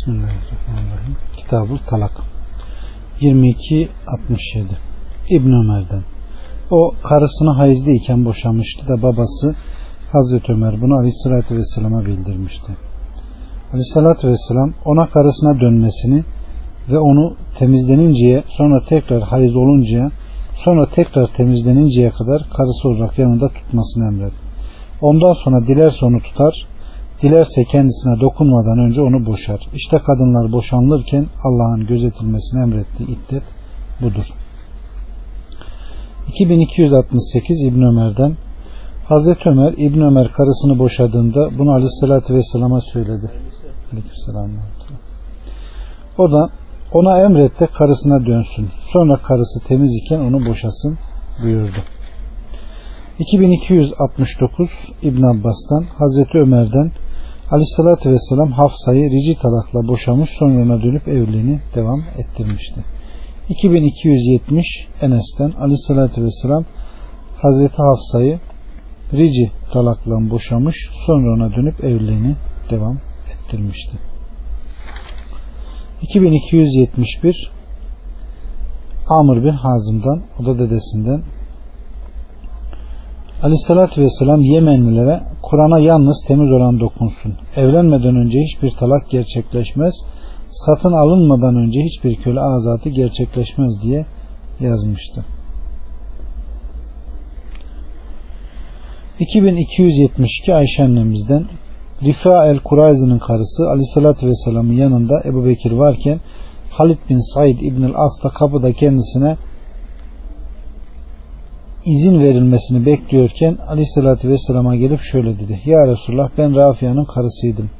Bismillahirrahmanirrahim. Kitabul Talak 22-67 İbn Ömer'den O karısını hayızlıyken boşamıştı da babası Hazreti Ömer bunu Aleyhisselatü Vesselam'a bildirmişti. Aleyhisselatü Vesselam ona karısına dönmesini ve onu temizleninceye sonra tekrar hayız oluncaya sonra tekrar temizleninceye kadar karısı olarak yanında tutmasını emretti. Ondan sonra dilerse onu tutar Dilerse kendisine dokunmadan önce onu boşar. İşte kadınlar boşanılırken Allah'ın gözetilmesini emrettiği iddet budur. 2268 İbn Ömer'den Hazreti Ömer İbn Ömer karısını boşadığında bunu Aleyhisselatü Vesselam'a söyledi. Aleykümselam. O da ona emret de karısına dönsün. Sonra karısı temiz iken onu boşasın buyurdu. 2269 İbn Abbas'tan Hazreti Ömer'den Aleyhissalatü Vesselam Hafsa'yı rici talakla boşamış ona dönüp evliliğini devam ettirmişti. 2270 Enes'ten Aleyhissalatü Vesselam Hazreti Hafsa'yı rici talakla boşamış sonra ona dönüp evliliğini devam ettirmişti. 2271 Amr bin Hazım'dan o da dedesinden Aleyhissalatü Vesselam Yemenlilere Kur'an'a yalnız temiz olan dokunsun. Evlenmeden önce hiçbir talak gerçekleşmez. Satın alınmadan önce hiçbir köle azatı gerçekleşmez diye yazmıştı. 2272 Ayşe annemizden Rifa el Kurayzi'nin karısı Aleyhisselatü Vesselam'ın yanında Ebu Bekir varken Halid bin Said İbnül As da kapıda kendisine izin verilmesini bekliyorken aleyhissalatü vesselama gelip şöyle dedi. Ya Resulullah ben Rafia'nın karısıydım.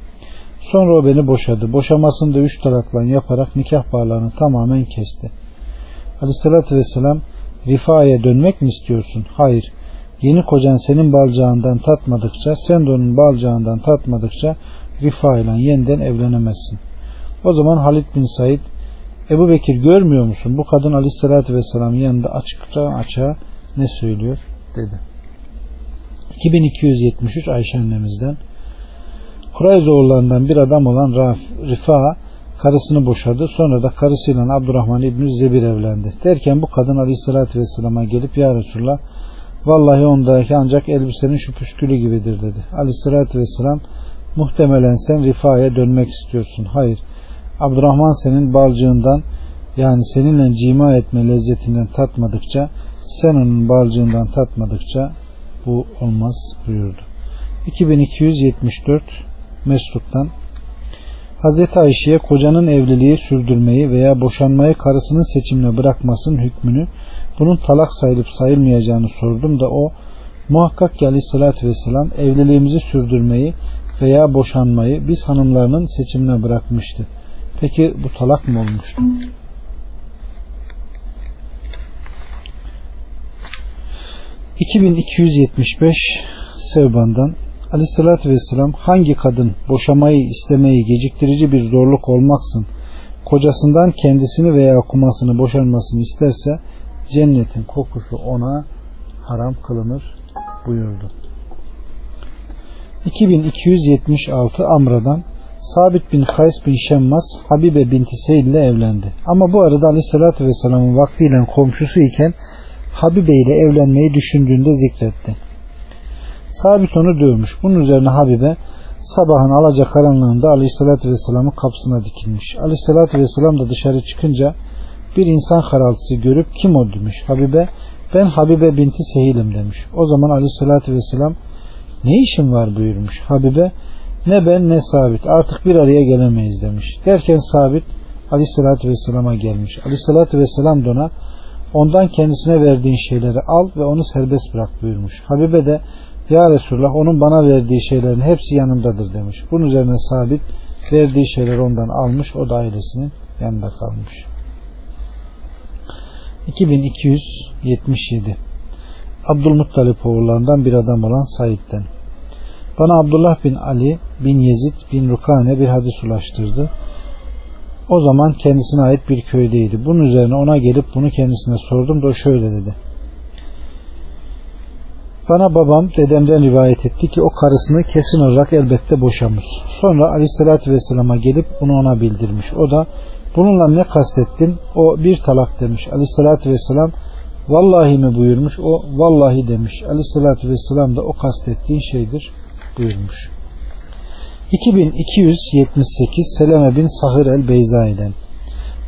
Sonra o beni boşadı. Boşamasını da üç talakla yaparak nikah bağlarını tamamen kesti. Aleyhissalatü vesselam Rifa'ya dönmek mi istiyorsun? Hayır. Yeni kocan senin balcağından tatmadıkça sen de onun balcağından tatmadıkça Rifa ile yeniden evlenemezsin. O zaman Halid bin Said Ebu Bekir görmüyor musun? Bu kadın aleyhissalatü vesselam yanında açıkça açığa ne söylüyor dedi. 2273 Ayşe annemizden Kurayzoğullarından bir adam olan Raf, Rifa karısını boşadı. Sonra da karısıyla Abdurrahman İbni Zebir evlendi. Derken bu kadın Aleyhisselatü Vesselam'a gelip Ya Resulullah vallahi ondaki ancak elbisenin şu püskülü gibidir dedi. Aleyhisselatü Vesselam muhtemelen sen Rifa'ya dönmek istiyorsun. Hayır. Abdurrahman senin balcığından yani seninle cima etme lezzetinden tatmadıkça sen onun balcığından tatmadıkça bu olmaz buyurdu. 2274 Mesruk'tan Hazreti Ayşe'ye kocanın evliliği sürdürmeyi veya boşanmayı karısının seçimine bırakmasının hükmünü bunun talak sayılıp sayılmayacağını sordum da o muhakkak ki aleyhissalatü vesselam evliliğimizi sürdürmeyi veya boşanmayı biz hanımlarının seçimine bırakmıştı. Peki bu talak mı olmuştu? 2275 Sevban'dan Aleyhisselatü Vesselam hangi kadın boşamayı istemeyi geciktirici bir zorluk olmaksın kocasından kendisini veya kumasını boşanmasını isterse cennetin kokusu ona haram kılınır buyurdu. 2276 Amra'dan Sabit bin Kays bin Şemmas Habibe binti Seyyid ile evlendi. Ama bu arada Aleyhisselatü Vesselam'ın vaktiyle komşusu iken Habibe ile evlenmeyi düşündüğünde zikretti. Sabit onu dövmüş. Bunun üzerine Habibe sabahın alacak karanlığında Aleyhisselatü Vesselam'ın kapısına dikilmiş. Aleyhisselatü Vesselam da dışarı çıkınca bir insan karaltısı görüp kim o demiş. Habibe ben Habibe binti Sehil'im demiş. O zaman Aleyhisselatü Vesselam ne işin var buyurmuş. Habibe ne ben ne Sabit artık bir araya gelemeyiz demiş. Derken Sabit Aleyhisselatü Vesselam'a gelmiş. Aleyhisselatü Vesselam da ona ondan kendisine verdiğin şeyleri al ve onu serbest bırak buyurmuş. Habibe de ya Resulullah onun bana verdiği şeylerin hepsi yanımdadır demiş. Bunun üzerine sabit verdiği şeyleri ondan almış o da ailesinin yanında kalmış. 2277 Abdülmuttalip oğullarından bir adam olan Said'den bana Abdullah bin Ali bin Yezid bin Rukane bir hadis ulaştırdı. O zaman kendisine ait bir köydeydi. Bunun üzerine ona gelip bunu kendisine sordum da o şöyle dedi. Bana babam dedemden rivayet etti ki o karısını kesin olarak elbette boşamış. Sonra aleyhissalatü vesselama gelip bunu ona bildirmiş. O da bununla ne kastettin? O bir talak demiş. Aleyhissalatü vesselam vallahi mi buyurmuş? O vallahi demiş. Aleyhissalatü vesselam da o kastettiğin şeydir buyurmuş. 2278 Seleme bin Sahir el Beyzai'den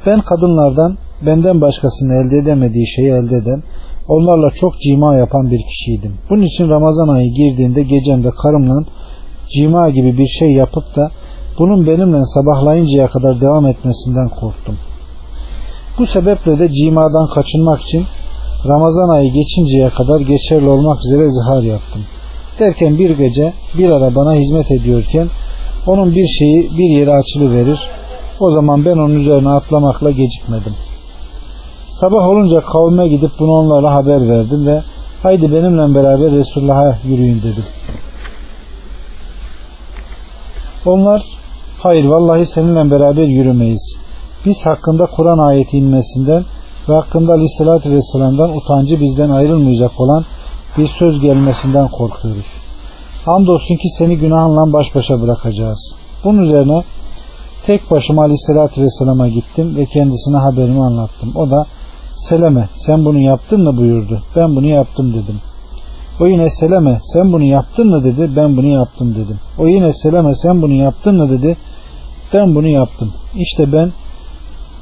Ben kadınlardan benden başkasını elde edemediği şeyi elde eden onlarla çok cima yapan bir kişiydim. Bunun için Ramazan ayı girdiğinde gecemde karımla cima gibi bir şey yapıp da bunun benimle sabahlayıncaya kadar devam etmesinden korktum. Bu sebeple de cimadan kaçınmak için Ramazan ayı geçinceye kadar geçerli olmak üzere zihar yaptım. Derken bir gece bir ara bana hizmet ediyorken onun bir şeyi bir yere açılıverir. O zaman ben onun üzerine atlamakla gecikmedim. Sabah olunca kavme gidip bunu onlara haber verdim ve haydi benimle beraber Resulullah'a yürüyün dedim. Onlar hayır vallahi seninle beraber yürümeyiz. Biz hakkında Kur'an ayeti inmesinden ve hakkında aleyhissalatü vesselam'dan utancı bizden ayrılmayacak olan bir söz gelmesinden korkuyoruz. Hamdolsun ki seni günahınla baş başa bırakacağız. Bunun üzerine tek başıma aleyhissalatü vesselama gittim ve kendisine haberimi anlattım. O da Seleme sen bunu yaptın mı buyurdu. Ben bunu yaptım dedim. O yine Seleme sen bunu yaptın mı dedi. Ben bunu yaptım dedim. O yine Seleme sen bunu yaptın mı dedi. Ben bunu yaptım. İşte ben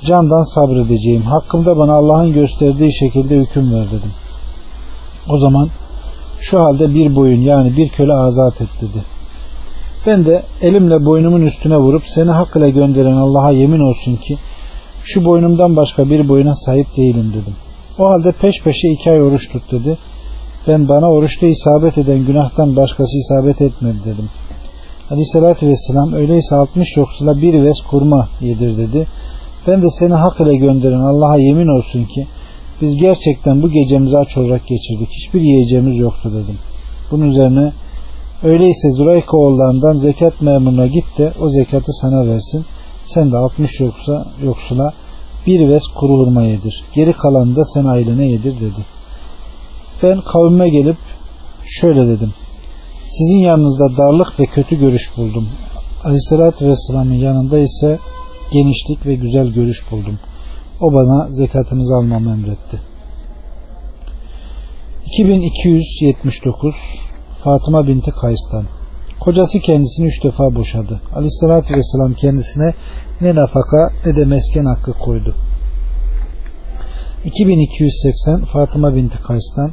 candan sabredeceğim. Hakkımda bana Allah'ın gösterdiği şekilde hüküm ver dedim. O zaman şu halde bir boyun yani bir köle azat et dedi. Ben de elimle boynumun üstüne vurup seni hak ile gönderen Allah'a yemin olsun ki şu boynumdan başka bir boyuna sahip değilim dedim. O halde peş peşe iki ay oruç tut dedi. Ben bana oruçta isabet eden günahtan başkası isabet etmedi dedim. Aleyhissalatü vesselam öyleyse 60 yoksula bir ves kurma yedir dedi. Ben de seni hak ile gönderen Allah'a yemin olsun ki biz gerçekten bu gecemizi aç olarak geçirdik. Hiçbir yiyeceğimiz yoktu dedim. Bunun üzerine öyleyse Zurayka oğullarından zekat memuruna git de o zekatı sana versin. Sen de 60 yoksa yoksula bir ves kuru hurma yedir. Geri kalanı da sen ailene yedir dedi. Ben kavime gelip şöyle dedim. Sizin yanınızda darlık ve kötü görüş buldum. Aleyhissalatü Vesselam'ın yanında ise genişlik ve güzel görüş buldum. O bana zekatınızı almamı emretti. 2279 Fatıma binti Kays'tan Kocası kendisini üç defa boşadı. Aleyhissalatü vesselam kendisine ne nafaka ne de mesken hakkı koydu. 2280 Fatıma binti Kays'tan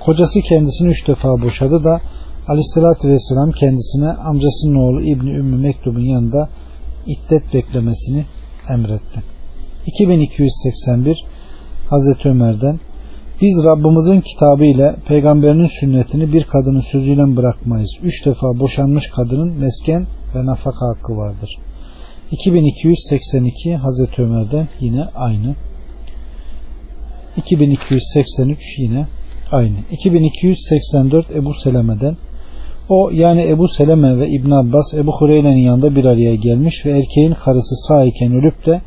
Kocası kendisini üç defa boşadı da Aleyhissalatü vesselam kendisine amcasının oğlu İbni Ümmü Mektub'un yanında iddet beklemesini emretti. 2281 Hazreti Ömer'den biz Rabbimizin kitabı ile peygamberinin sünnetini bir kadının sözüyle bırakmayız. Üç defa boşanmış kadının mesken ve nafaka hakkı vardır. 2282 Hazreti Ömer'den yine aynı. 2283 yine aynı. 2284 Ebu Seleme'den o yani Ebu Seleme ve İbn Abbas Ebu Hureyre'nin yanında bir araya gelmiş ve erkeğin karısı sağ iken ölüp de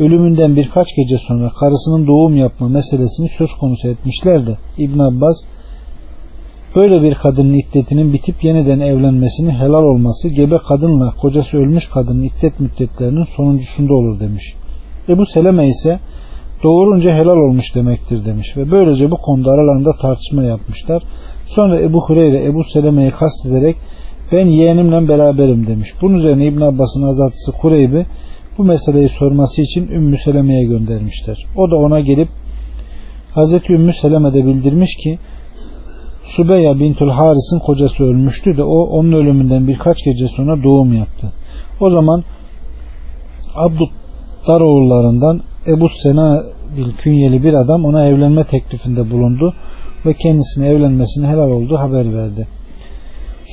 ölümünden birkaç gece sonra karısının doğum yapma meselesini söz konusu etmişler de İbn Abbas böyle bir kadının iddetinin bitip yeniden evlenmesinin helal olması gebe kadınla kocası ölmüş kadının iddet müddetlerinin sonuncusunda olur demiş. Ebu Seleme ise doğurunca helal olmuş demektir demiş ve böylece bu konuda aralarında tartışma yapmışlar. Sonra Ebu Hureyre Ebu Seleme'yi kastederek ben yeğenimle beraberim demiş. Bunun üzerine İbn Abbas'ın azatlısı Kureybi bu meseleyi sorması için Ümmü Seleme'ye göndermişler. O da ona gelip Hazreti Ümmü Seleme de bildirmiş ki Subeya Bintul Haris'in kocası ölmüştü de o onun ölümünden birkaç gece sonra doğum yaptı. O zaman Abdullah oğullarından Ebu Sena bil künyeli bir adam ona evlenme teklifinde bulundu ve kendisine evlenmesine helal olduğu haber verdi.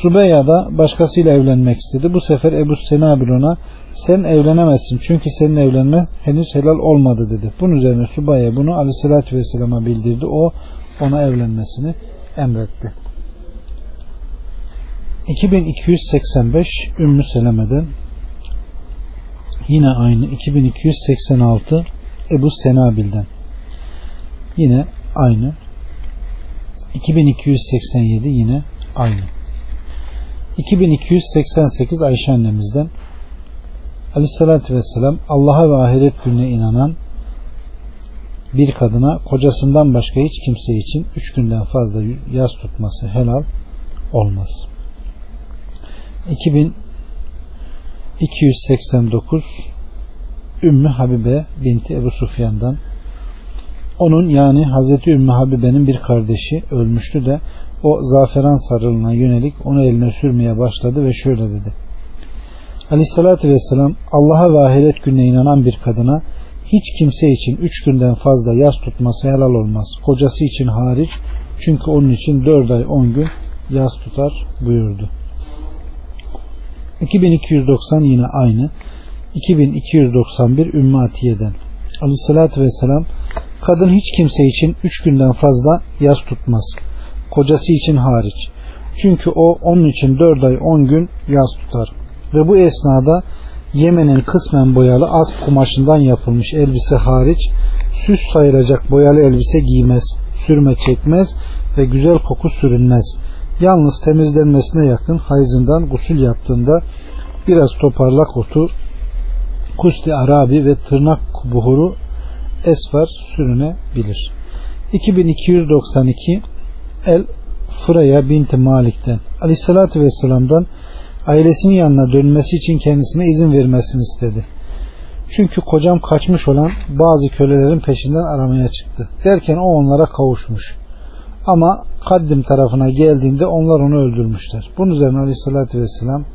Subeya da başkasıyla evlenmek istedi. Bu sefer Ebu Senabil ona sen evlenemezsin çünkü senin evlenmen henüz helal olmadı dedi. Bunun üzerine Subaya bunu aleyhissalatü vesselama bildirdi. O ona evlenmesini emretti. 2285 Ümmü Seleme'den yine aynı 2286 Ebu Senabil'den yine aynı 2287 yine aynı. 2288 Ayşe annemizden Aleyhisselatü Vesselam Allah'a ve ahiret gününe inanan bir kadına kocasından başka hiç kimse için üç günden fazla yaz tutması helal olmaz. 2289 Ümmü Habibe binti Ebu Sufyan'dan onun yani Hazreti Ümmü Habibe'nin bir kardeşi ölmüştü de o zaferan sarılığına yönelik onu eline sürmeye başladı ve şöyle dedi. Aleyhissalatü vesselam Allah'a ve ahiret gününe inanan bir kadına hiç kimse için üç günden fazla yaz tutması helal olmaz. Kocası için hariç çünkü onun için dört ay on gün yaz tutar buyurdu. 2290 yine aynı. 2291 Ümmü Atiye'den. Aleyhissalatü vesselam kadın hiç kimse için üç günden fazla yaz tutmaz. Kocası için hariç. Çünkü o onun için dört ay on gün yaz tutar. Ve bu esnada Yemen'in kısmen boyalı asp kumaşından yapılmış elbise hariç süs sayılacak boyalı elbise giymez, sürme çekmez ve güzel koku sürünmez. Yalnız temizlenmesine yakın hayzından gusül yaptığında biraz toparlak otu, kusti arabi ve tırnak buhuru esfar sürünebilir. 2292 El Fıraya binti Malik'ten Aleyhisselatü Vesselam'dan ailesinin yanına dönmesi için kendisine izin vermesini istedi. Çünkü kocam kaçmış olan bazı kölelerin peşinden aramaya çıktı. Derken o onlara kavuşmuş. Ama Kaddim tarafına geldiğinde onlar onu öldürmüşler. Bunun üzerine Aleyhisselatü Vesselam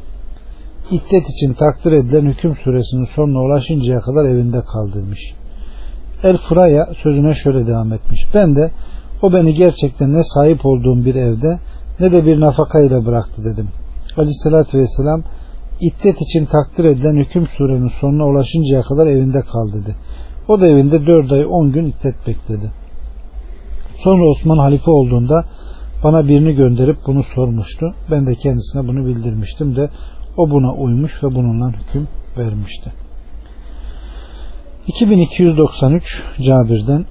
iddet için takdir edilen hüküm suresinin sonuna ulaşıncaya kadar evinde kal demiş. El Furaya sözüne şöyle devam etmiş. Ben de o beni gerçekten ne sahip olduğum bir evde ne de bir nafaka ile bıraktı dedim. Aleyhissalatü vesselam iddet için takdir edilen hüküm surenin sonuna ulaşıncaya kadar evinde kal dedi. O da evinde dört ay on gün iddet bekledi. Sonra Osman halife olduğunda bana birini gönderip bunu sormuştu. Ben de kendisine bunu bildirmiştim de o buna uymuş ve bununla hüküm vermişti. 2293 Cabir'den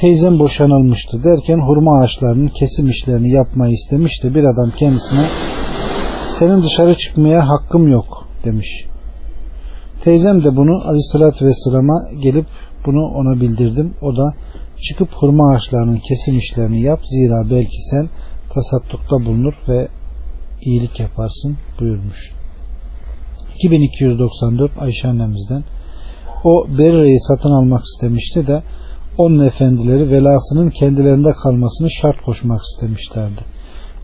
teyzem boşanılmıştı derken hurma ağaçlarının kesim işlerini yapmayı istemiş de bir adam kendisine senin dışarı çıkmaya hakkım yok demiş. Teyzem de bunu aleyhissalatü vesselama gelip bunu ona bildirdim. O da çıkıp hurma ağaçlarının kesim işlerini yap zira belki sen tasattukta bulunur ve iyilik yaparsın buyurmuş. 2294 Ayşe annemizden o Berre'yi satın almak istemişti de onun efendileri velasının kendilerinde kalmasını şart koşmak istemişlerdi.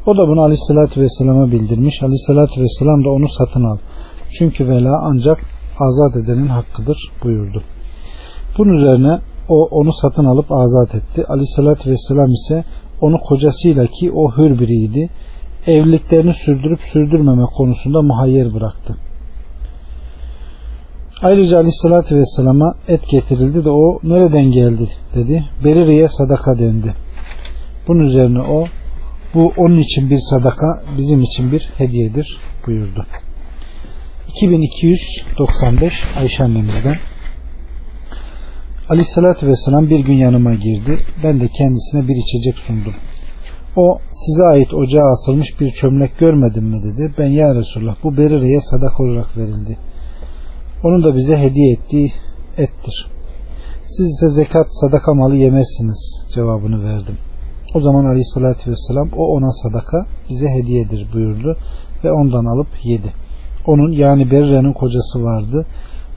O da bunu aleyhissalatü vesselama bildirmiş. Aleyhissalatü vesselam da onu satın al. Çünkü vela ancak azat edenin hakkıdır buyurdu. Bunun üzerine o onu satın alıp azat etti. Aleyhissalatü vesselam ise onu kocasıyla ki o hür biriydi. Evliliklerini sürdürüp sürdürmeme konusunda muhayyer bıraktı. Ayrıca aleyhissalatü vesselama et getirildi de o nereden geldi dedi. Berire'ye sadaka dendi. Bunun üzerine o bu onun için bir sadaka bizim için bir hediyedir buyurdu. 2295 Ayşe annemizden Aleyhissalatü vesselam bir gün yanıma girdi. Ben de kendisine bir içecek sundum. O size ait ocağa asılmış bir çömlek görmedin mi dedi. Ben ya Resulullah bu Berire'ye sadaka olarak verildi. Onun da bize hediye ettiği ettir. Siz ise zekat sadaka malı yemezsiniz cevabını verdim. O zaman aleyhissalatü vesselam o ona sadaka bize hediyedir buyurdu ve ondan alıp yedi. Onun yani Berre'nin kocası vardı.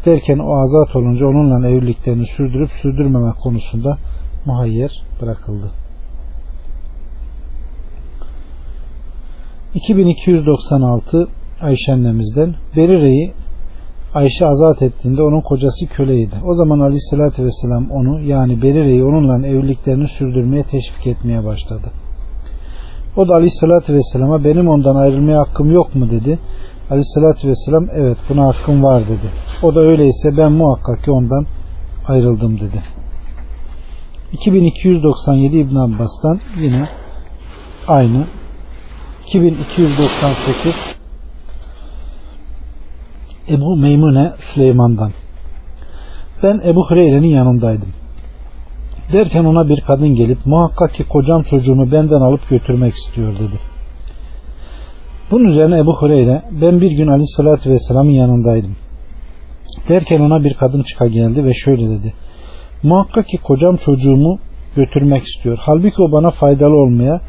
Derken o azat olunca onunla evliliklerini sürdürüp sürdürmeme konusunda muhayyer bırakıldı. 2296 Ayşe annemizden Berire'yi Ayşe azat ettiğinde onun kocası köleydi. O zaman aleyhissalatü vesselam onu yani Berire'yi onunla evliliklerini sürdürmeye teşvik etmeye başladı. O da aleyhissalatü vesselama benim ondan ayrılmaya hakkım yok mu dedi. Aleyhissalatü vesselam evet buna hakkım var dedi. O da öyleyse ben muhakkak ki ondan ayrıldım dedi. 2297 İbn Abbas'tan yine aynı 2298 Ebu Meymune Süleyman'dan. Ben Ebu Hureyre'nin yanındaydım. Derken ona bir kadın gelip muhakkak ki kocam çocuğumu benden alıp götürmek istiyor dedi. Bunun üzerine Ebu Hureyre ben bir gün aleyhissalatü vesselamın yanındaydım. Derken ona bir kadın çıka geldi ve şöyle dedi. Muhakkak ki kocam çocuğumu götürmek istiyor. Halbuki o bana faydalı olmaya,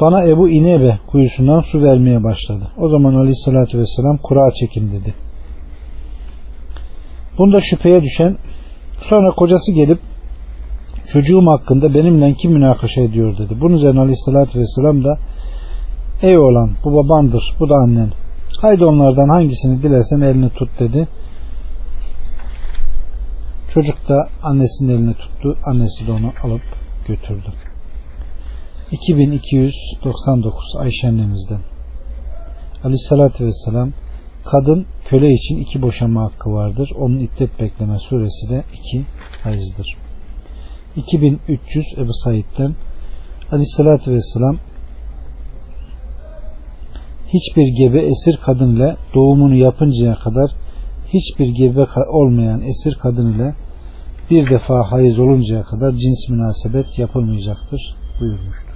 bana Ebu İnebe kuyusundan su vermeye başladı. O zaman aleyhissalatü vesselam kura çekin dedi. Bunda şüpheye düşen sonra kocası gelip çocuğum hakkında benimle kim münakaşa ediyor dedi. Bunun üzerine aleyhissalatü vesselam da ey oğlan bu babandır bu da annen. Haydi onlardan hangisini dilersen elini tut dedi. Çocuk da annesinin elini tuttu. Annesi de onu alıp götürdü. 2299 Ayşe annemizden Aleyhissalatü Vesselam kadın köle için iki boşama hakkı vardır. Onun iddet bekleme süresi de iki hayızdır. 2300 Ebu Said'den Aleyhissalatü Vesselam hiçbir gebe esir kadın ile doğumunu yapıncaya kadar hiçbir gebe olmayan esir kadın ile bir defa hayız oluncaya kadar cins münasebet yapılmayacaktır buyurmuştur.